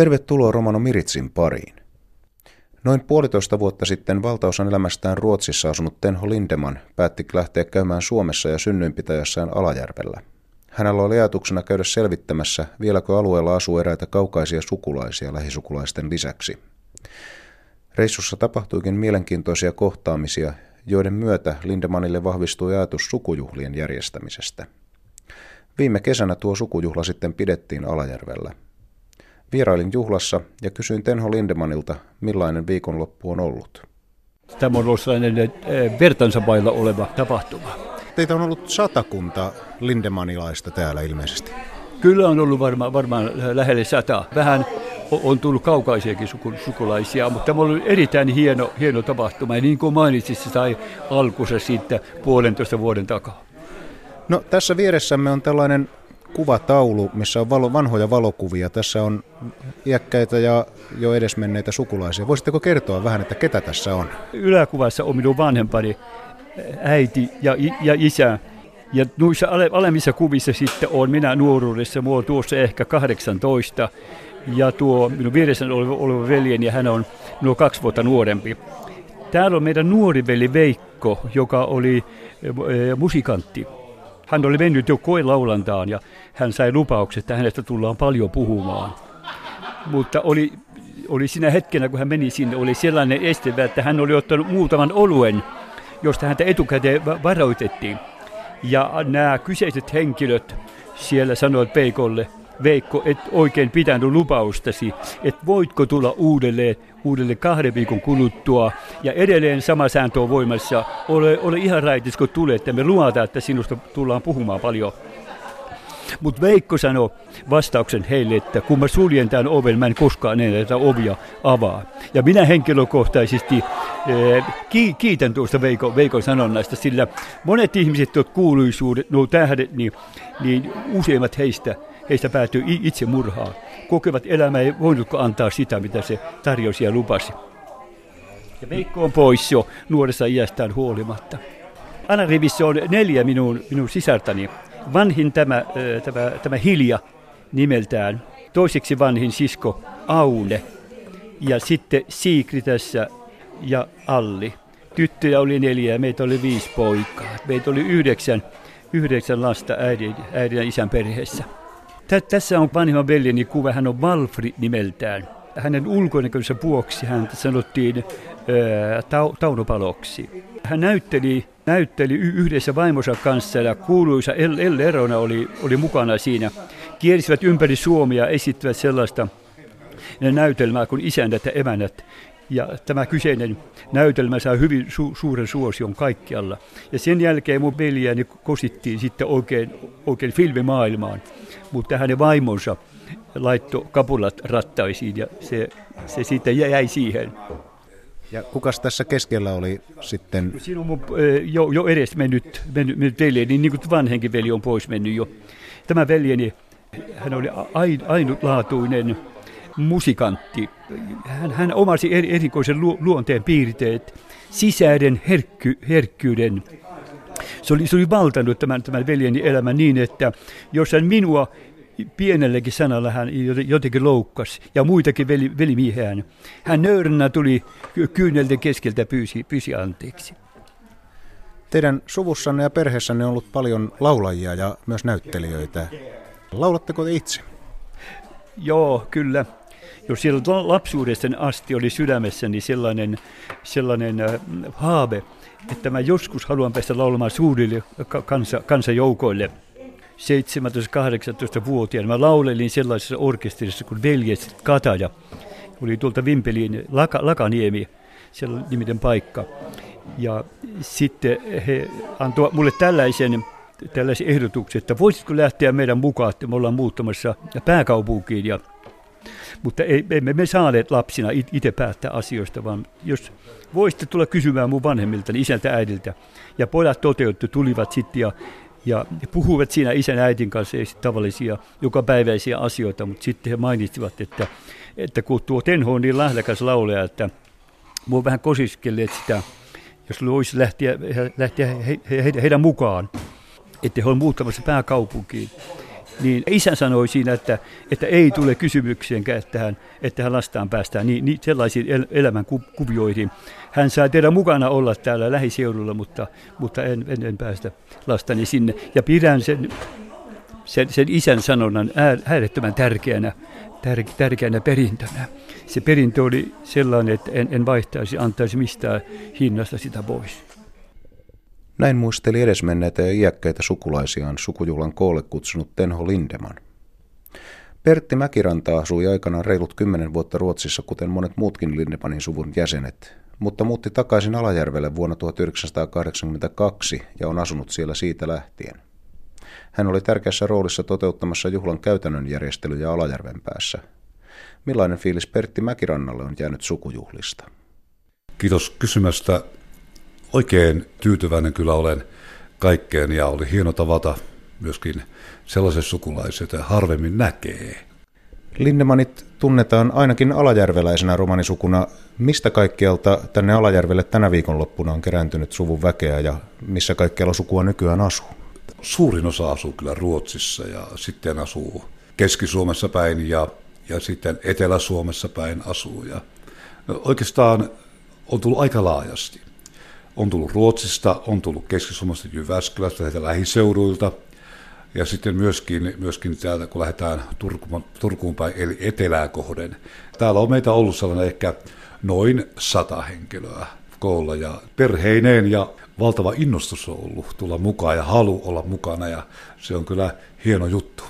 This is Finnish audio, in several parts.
Tervetuloa Romano Miritsin pariin. Noin puolitoista vuotta sitten valtaosan elämästään Ruotsissa asunut Tenho Lindeman päätti lähteä käymään Suomessa ja synnyinpitäjässään Alajärvellä. Hänellä oli ajatuksena käydä selvittämässä, vieläkö alueella asuu eräitä kaukaisia sukulaisia lähisukulaisten lisäksi. Reissussa tapahtuikin mielenkiintoisia kohtaamisia, joiden myötä Lindemanille vahvistui ajatus sukujuhlien järjestämisestä. Viime kesänä tuo sukujuhla sitten pidettiin Alajärvellä – Vierailin juhlassa ja kysyin Tenho Lindemanilta, millainen viikonloppu on ollut. Tämä on ollut sellainen eh, vertansa vailla oleva tapahtuma. Teitä on ollut satakunta lindemanilaista täällä ilmeisesti. Kyllä on ollut varma, varmaan lähelle sata. Vähän on tullut kaukaisiakin sukulaisia, mutta tämä on ollut erittäin hieno, hieno tapahtuma. Ja niin kuin mainitsit, se sai alkunsa siitä puolentoista vuoden takaa. No tässä vieressämme on tällainen kuvataulu, missä on valo, vanhoja valokuvia. Tässä on iäkkäitä ja jo edesmenneitä sukulaisia. Voisitteko kertoa vähän, että ketä tässä on? Yläkuvassa on minun vanhempani, äiti ja, ja isä. Ja noissa ale, alemmissa kuvissa sitten on minä nuoruudessa, mua tuossa ehkä 18. Ja tuo minun vieressä oleva, oleva veljeni, ja hän on nuo kaksi vuotta nuorempi. Täällä on meidän nuori veli Veikko, joka oli e, musikantti hän oli mennyt jo koelaulantaan ja hän sai lupaukset, että hänestä tullaan paljon puhumaan. Mutta oli, oli siinä hetkenä, kun hän meni sinne, oli sellainen este, että hän oli ottanut muutaman oluen, josta häntä etukäteen varoitettiin. Ja nämä kyseiset henkilöt siellä sanoivat Peikolle, Veikko, et oikein pitänyt lupaustasi, että voitko tulla uudelleen, uudelleen kahden viikon kuluttua. Ja edelleen sama sääntö on voimassa. Ole, ole ihan raitis, kun tulee, että me luotaan, että sinusta tullaan puhumaan paljon. Mutta Veikko sanoi vastauksen heille, että kun mä suljen tämän oven, mä en koskaan enää tätä ovia avaa. Ja minä henkilökohtaisesti ee, ki, kiitän tuosta Veikon, Veikon sanonnasta, sillä monet ihmiset, jotka kuuluisuudet, nuo tähdet, niin, niin useimmat heistä – heistä päätyy itse murhaan. Kokevat elämä ei voinutko antaa sitä, mitä se tarjosi ja lupasi. Ja Veikko on pois jo nuoressa iästään huolimatta. Anarivissä on neljä minun, minun sisartani. Vanhin tämä, tämä, tämä Hilja nimeltään. Toiseksi vanhin sisko Aune. Ja sitten Siikri tässä ja Alli. Tyttöjä oli neljä ja meitä oli viisi poikaa. Meitä oli yhdeksän, yhdeksän lasta äidin, äidin ja isän perheessä. Tässä on vanhimman veljeni kuva, hän on Valfri nimeltään. Hänen ulkonäkönsä vuoksi häntä sanottiin ää, tau, taunopaloksi. Hän näytteli, näytteli yhdessä vaimonsa kanssa ja kuuluisa El, El Erona oli, oli mukana siinä. Kierisivät ympäri Suomea ja esittivät sellaista näytelmää kuin isännät ja emännät. Ja tämä kyseinen näytelmä sai hyvin su- suuren suosion kaikkialla. Ja sen jälkeen mun veljeni kosittiin sitten oikein, oikein filmimaailmaan. Mutta hänen vaimonsa laittoi kapulat rattaisiin ja se, se sitten jäi siihen. Ja kukas tässä keskellä oli sitten? Siinä on mun, jo, jo edes mennyt, mennyt, mennyt veljeni, niin kuin vanhenkin veli on pois mennyt jo. Tämä veljeni, hän oli ainutlaatuinen musikantti. Hän, hän omasi erikoisen lu, luonteen piirteet, sisäiden herkky, herkkyyden. Se oli, se oli valtannut tämän, tämän veljeni elämän niin, että jos hän minua pienelläkin sanalla hän jotenkin loukkasi ja muitakin veli, velimiehän. Hän nöyränä tuli kyynelten keskeltä pyysi, pyysi anteeksi. Teidän suvussanne ja perheessänne on ollut paljon laulajia ja myös näyttelijöitä. Laulatteko te itse? Joo, kyllä jos siellä lapsuudesta asti oli sydämessäni sellainen, sellainen äh, haave, että mä joskus haluan päästä laulamaan suurille kansa, kansajoukoille. 17-18-vuotiaana mä laulelin sellaisessa orkesterissa kuin Veljet Kataja. Oli tuolta Vimpeliin Laka, Lakaniemi, siellä niminen paikka. Ja sitten he antoivat mulle tällaisen, tällaisen ehdotuksen, että voisitko lähteä meidän mukaan, että me ollaan muuttamassa pääkaupunkiin. Ja mutta ei, emme me saaneet lapsina itse päättää asioista, vaan jos voisitte tulla kysymään mun vanhemmilta, niin isältä äidiltä. Ja pojat toteuttu, tulivat sitten ja, ja puhuivat siinä isän äitin kanssa ei tavallisia jokapäiväisiä asioita, mutta sitten he mainitsivat, että, että kun tuo Tenho on niin lähdekäs lauleja, että mua vähän kosiskelleet sitä, jos voisi lähteä, lähteä he, he, he, heidän mukaan, että he on muuttamassa pääkaupunkiin. Niin isä sanoi siinä, että, että ei tule kysymykseenkään, että hän, että hän lastaan päästään niin, niin sellaisiin el, elämän kuvioihin. Hän saa tehdä mukana olla täällä lähiseudulla, mutta, mutta en, en, en päästä lastani sinne. Ja pidän sen, sen, sen isän sanonnan äärettömän tärkeänä, tär, tärkeänä perintönä. Se perintö oli sellainen, että en, en vaihtaisi, antaisi mistään hinnasta sitä pois. Näin muisteli edesmenneitä ja iäkkäitä sukulaisiaan sukujuhlan koolle kutsunut Tenho Lindeman. Pertti Mäkiranta asui aikanaan reilut kymmenen vuotta Ruotsissa, kuten monet muutkin Lindemanin suvun jäsenet, mutta muutti takaisin Alajärvelle vuonna 1982 ja on asunut siellä siitä lähtien. Hän oli tärkeässä roolissa toteuttamassa juhlan käytännön järjestelyjä Alajärven päässä. Millainen fiilis Pertti Mäkirannalle on jäänyt sukujuhlista? Kiitos kysymästä. Oikein tyytyväinen kyllä olen kaikkeen ja oli hieno tavata myöskin sellaiset sukulaiset, että harvemmin näkee. Lindemanit tunnetaan ainakin alajärveläisenä romanisukuna. Mistä kaikkialta tänne Alajärvelle tänä viikonloppuna on kerääntynyt suvun väkeä ja missä kaikkialla sukua nykyään asuu? Suurin osa asuu kyllä Ruotsissa ja sitten asuu Keski-Suomessa päin ja, ja sitten Etelä-Suomessa päin asuu. Ja no, oikeastaan on tullut aika laajasti. On tullut Ruotsista, on tullut Keski-Suomesta, Jyväskylästä, lähiseuduilta. Ja sitten myöskin, myöskin täältä, kun lähdetään Turkuun, Turkuun päin, eli etelää kohden. Täällä on meitä ollut sellainen ehkä noin sata henkilöä koolla ja perheineen ja valtava innostus on ollut tulla mukaan ja halu olla mukana ja se on kyllä hieno juttu.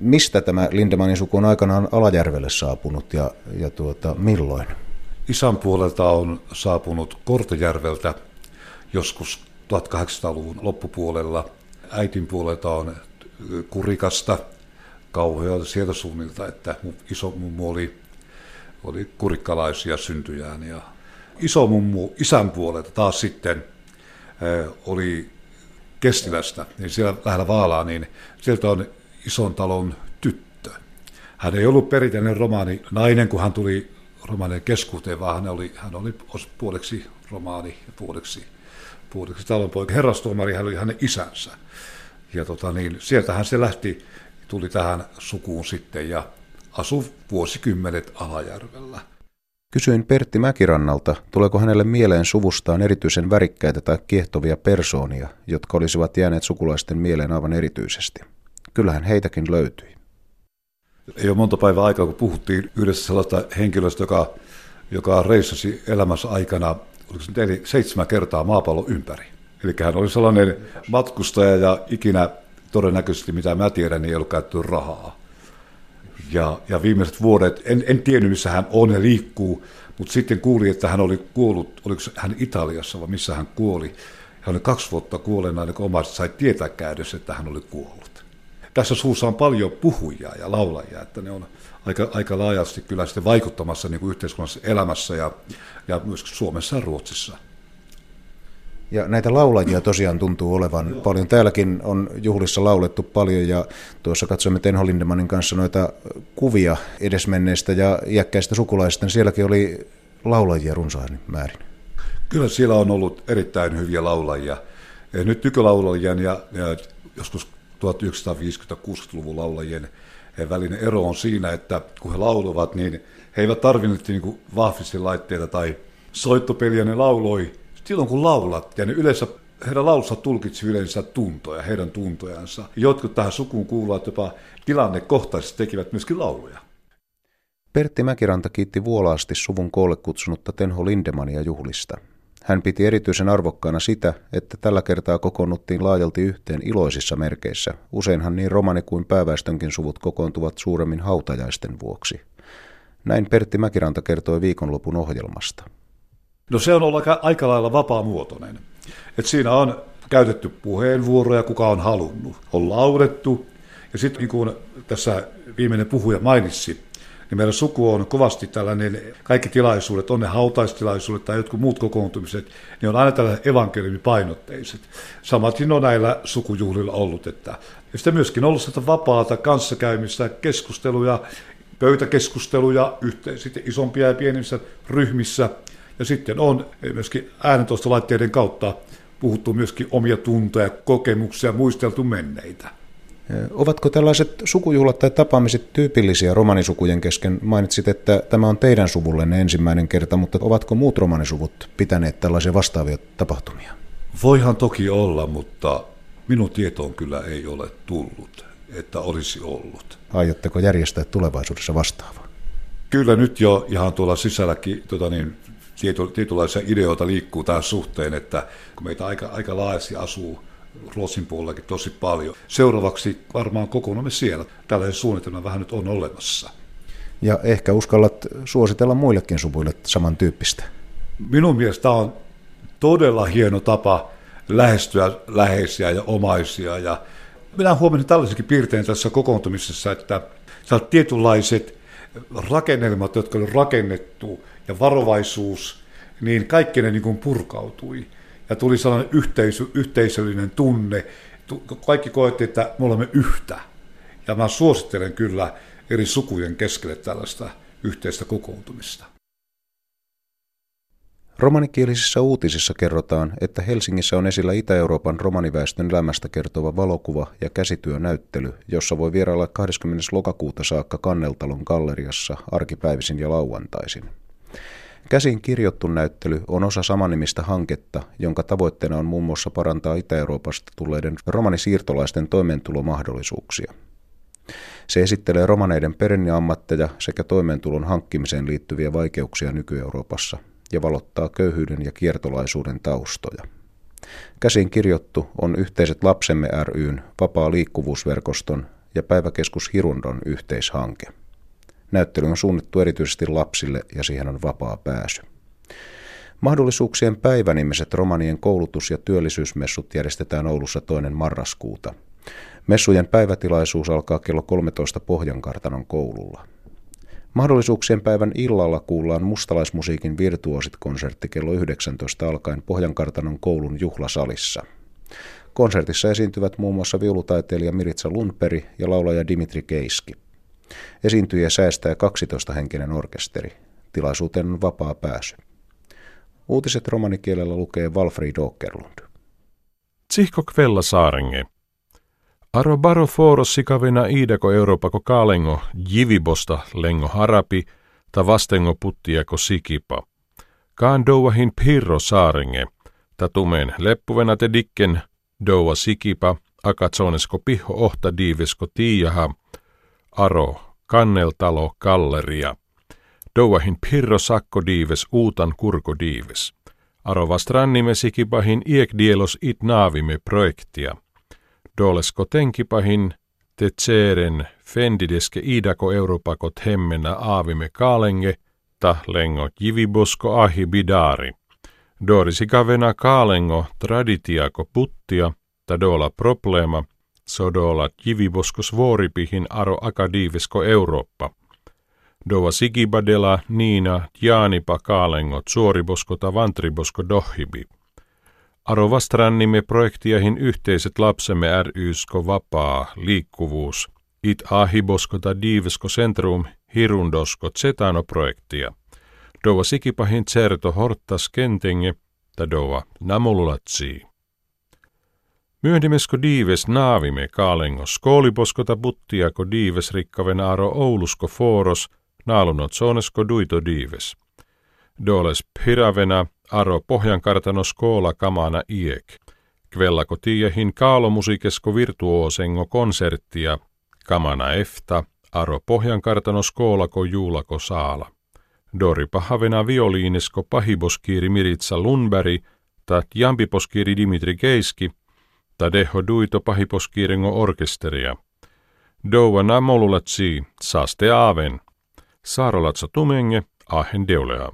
Mistä tämä Lindemanin suku on aikanaan Alajärvelle saapunut ja, ja tuota, milloin? Isän puolelta on saapunut Kortejärveltä joskus 1800-luvun loppupuolella. Äitin puolelta on Kurikasta, kauhealta sieltä suunnilta, että iso mummu oli, oli kurikkalaisia syntyjään. Ja iso mummu isän puolelta taas sitten oli Kestilästä, niin siellä lähellä Vaalaa, niin sieltä on ison talon tyttö. Hän ei ollut perinteinen romaani nainen, kun hän tuli romaanien keskuuteen, vaan hän oli, hän oli puoleksi romaani ja puoleksi, puoleksi talonpoika. Herrastuomari hän oli hänen isänsä. Ja tota niin, sieltähän se lähti, tuli tähän sukuun sitten ja asui vuosikymmenet Alajärvellä. Kysyin Pertti Mäkirannalta, tuleeko hänelle mieleen suvustaan erityisen värikkäitä tai kiehtovia persoonia, jotka olisivat jääneet sukulaisten mieleen aivan erityisesti. Kyllähän heitäkin löytyi. Ei ole monta päivää aikaa, kun puhuttiin yhdessä sellaista henkilöstä, joka, joka reissasi elämässä aikana oliko se eli seitsemän kertaa maapallon ympäri. Eli hän oli sellainen matkustaja ja ikinä todennäköisesti, mitä mä tiedän, niin ei ollut käytetty rahaa. Ja, ja viimeiset vuodet, en, en tiennyt missä hän on ja liikkuu, mutta sitten kuuli, että hän oli kuollut, oliko hän Italiassa vai missä hän kuoli. Hän oli kaksi vuotta kuolleena, ennen kuin omaiset sai tietää käydessä, että hän oli kuollut. Tässä suussa on paljon puhujia ja laulajia, että ne on aika, aika laajasti kyllä sitten vaikuttamassa niin kuin yhteiskunnassa elämässä ja, ja myös Suomessa ja Ruotsissa. Ja näitä laulajia tosiaan tuntuu olevan Joo. paljon. Täälläkin on juhlissa laulettu paljon ja tuossa katsoimme Tenho Lindemanin kanssa noita kuvia edesmenneistä ja iäkkäistä sukulaisista. Niin sielläkin oli laulajia runsain määrin. Kyllä siellä on ollut erittäin hyviä laulajia. Nyt nykylaulajien ja, ja joskus 1950-60-luvun laulajien välinen ero on siinä, että kun he lauluvat, niin he eivät tarvinneet niin vahvisti laitteita tai soittopeliä, ne lauloi silloin kun laulat, ja ne yleensä heidän laulussa tulkitsi yleensä tuntoja, heidän tuntojansa. Jotkut tähän sukuun kuuluvat jopa tilannekohtaisesti tekivät myöskin lauluja. Pertti Mäkiranta kiitti vuolaasti suvun koolle kutsunutta Tenho Lindemania juhlista. Hän piti erityisen arvokkaana sitä, että tällä kertaa kokoonnuttiin laajalti yhteen iloisissa merkeissä. Useinhan niin romani kuin pääväestönkin suvut kokoontuvat suuremmin hautajaisten vuoksi. Näin Pertti Mäkiranta kertoi viikonlopun ohjelmasta. No se on ollut aika, aika lailla vapaamuotoinen. Et siinä on käytetty puheenvuoroja, kuka on halunnut. On laudettu. Ja sitten niin kuin tässä viimeinen puhuja mainitsi, niin meidän suku on kovasti tällainen, kaikki tilaisuudet, on ne hautaistilaisuudet tai jotkut muut kokoontumiset, niin on aina tällaiset evankeliumipainotteiset. Samatkin on näillä sukujuhlilla ollut. Että, ja sitten myöskin ollut sitä vapaata kanssakäymistä, keskusteluja, pöytäkeskusteluja, yhteen, sitten isompia ja pienemmissä ryhmissä – ja sitten on myöskin äänentoistolaitteiden kautta puhuttu myöskin omia tuntoja, kokemuksia, muisteltu menneitä. Ovatko tällaiset sukujuhlat tai tapaamiset tyypillisiä romanisukujen kesken? Mainitsit, että tämä on teidän suvullenne ensimmäinen kerta, mutta ovatko muut romanisuvut pitäneet tällaisia vastaavia tapahtumia? Voihan toki olla, mutta minun tietoon kyllä ei ole tullut, että olisi ollut. Aiotteko järjestää tulevaisuudessa vastaavaa? Kyllä nyt jo ihan tuolla sisälläkin tota niin, tietynlaisia ideoita liikkuu tähän suhteen, että kun meitä aika, aika laajasti asuu Ruotsin puolellakin tosi paljon. Seuraavaksi varmaan kokoonnumme siellä. Tällainen suunnitelma vähän nyt on olemassa. Ja ehkä uskallat suositella muillekin suvuille samantyyppistä. Minun mielestä on todella hieno tapa lähestyä läheisiä ja omaisia. Ja minä huomannut tällaisenkin piirtein tässä kokoontumisessa, että tietynlaiset rakennelmat, jotka on rakennettu ja varovaisuus, niin kaikki ne niin kuin purkautui. Ja tuli sellainen yhteisö, yhteisöllinen tunne. Kaikki koetti, että me olemme yhtä. Ja mä suosittelen kyllä eri sukujen keskelle tällaista yhteistä kokoontumista. Romanikielisissä uutisissa kerrotaan, että Helsingissä on esillä Itä-Euroopan romaniväestön elämästä kertova valokuva- ja käsityönäyttely, jossa voi vierailla 20. lokakuuta saakka Kanneltalon galleriassa arkipäivisin ja lauantaisin. Käsin kirjoittu näyttely on osa samanimistä hanketta, jonka tavoitteena on muun muassa parantaa Itä-Euroopasta tulleiden romanisiirtolaisten toimeentulomahdollisuuksia. Se esittelee romaneiden perinneammatteja sekä toimeentulon hankkimiseen liittyviä vaikeuksia nyky-Euroopassa ja valottaa köyhyyden ja kiertolaisuuden taustoja. Käsin kirjoittu on Yhteiset lapsemme ryn, Vapaa liikkuvuusverkoston ja Päiväkeskus Hirundon yhteishanke. Näyttely on suunnittu erityisesti lapsille ja siihen on vapaa pääsy. Mahdollisuuksien päivänimiset romanien koulutus- ja työllisyysmessut järjestetään Oulussa toinen marraskuuta. Messujen päivätilaisuus alkaa kello 13 Pohjankartanon koululla. Mahdollisuuksien päivän illalla kuullaan mustalaismusiikin virtuosit konsertti kello 19 alkaen Pohjankartanon koulun juhlasalissa. Konsertissa esiintyvät muun muassa viulutaiteilija Miritsa Lundperi ja laulaja Dimitri Keiski. Esiintyjä säästää 12-henkinen orkesteri. Tilaisuuteen on vapaa pääsy. Uutiset romanikielellä lukee Walfrid Åkerlund. Tsihko kvella saarenge. Aro baro foros sikavena iidako Euroopako kaalengo jivibosta lengo harapi ta vastengo puttiako sikipa. Kaan douahin pirro saarenge. Tatumen leppuvena te dikken doua sikipa akatsonesko piho ohta diivesko tiijaha. Aro kanneltalo galleria. Douahin pirro sakko diives uutan kurko diives. Aro vastrannime sikipahin iek dielos it naavime projektia – Dolesko tenkipahin te fendideske idako europakot hemmenä aavime kaalenge, ta lengo jivibosko ahi bidari. Dorisi kavena kaalengo traditiako puttia, ta dola problema, sodola jiviboskos vuoripihin aro akadiivisko Eurooppa. Dova sigibadela niina jaanipa kaalengot suoribosko vantribosko dohibi. Arovastrannimme projektiahin yhteiset lapsemme rysko vapaa liikkuvuus, it ahiboskota diivesko centrum hirundosko zetano projektia. Dova sikipahin certo hortas kentenge, ta dova. Myöndimesko diives naavime kaalengo skooliposkota buttiako diives rikkaven aro oulusko foros, naalunot sonesko duito diives. Doles piravena aro pohjankartano skoola kamana iek. Kvellako tiihin kaalomusiikesko virtuosengo konserttia, kamana efta, aro pohjankartano skoolako juulako saala. Dori pahavena violiinisko pahiboskiiri Miritsa Lundberg, ta jampiposkiiri Dimitri Keiski, ta deho duito pahiposkiirengo orkesteria. Doua namolulatsi, saaste aaven. Saarolatsa tumenge, ahen deulea.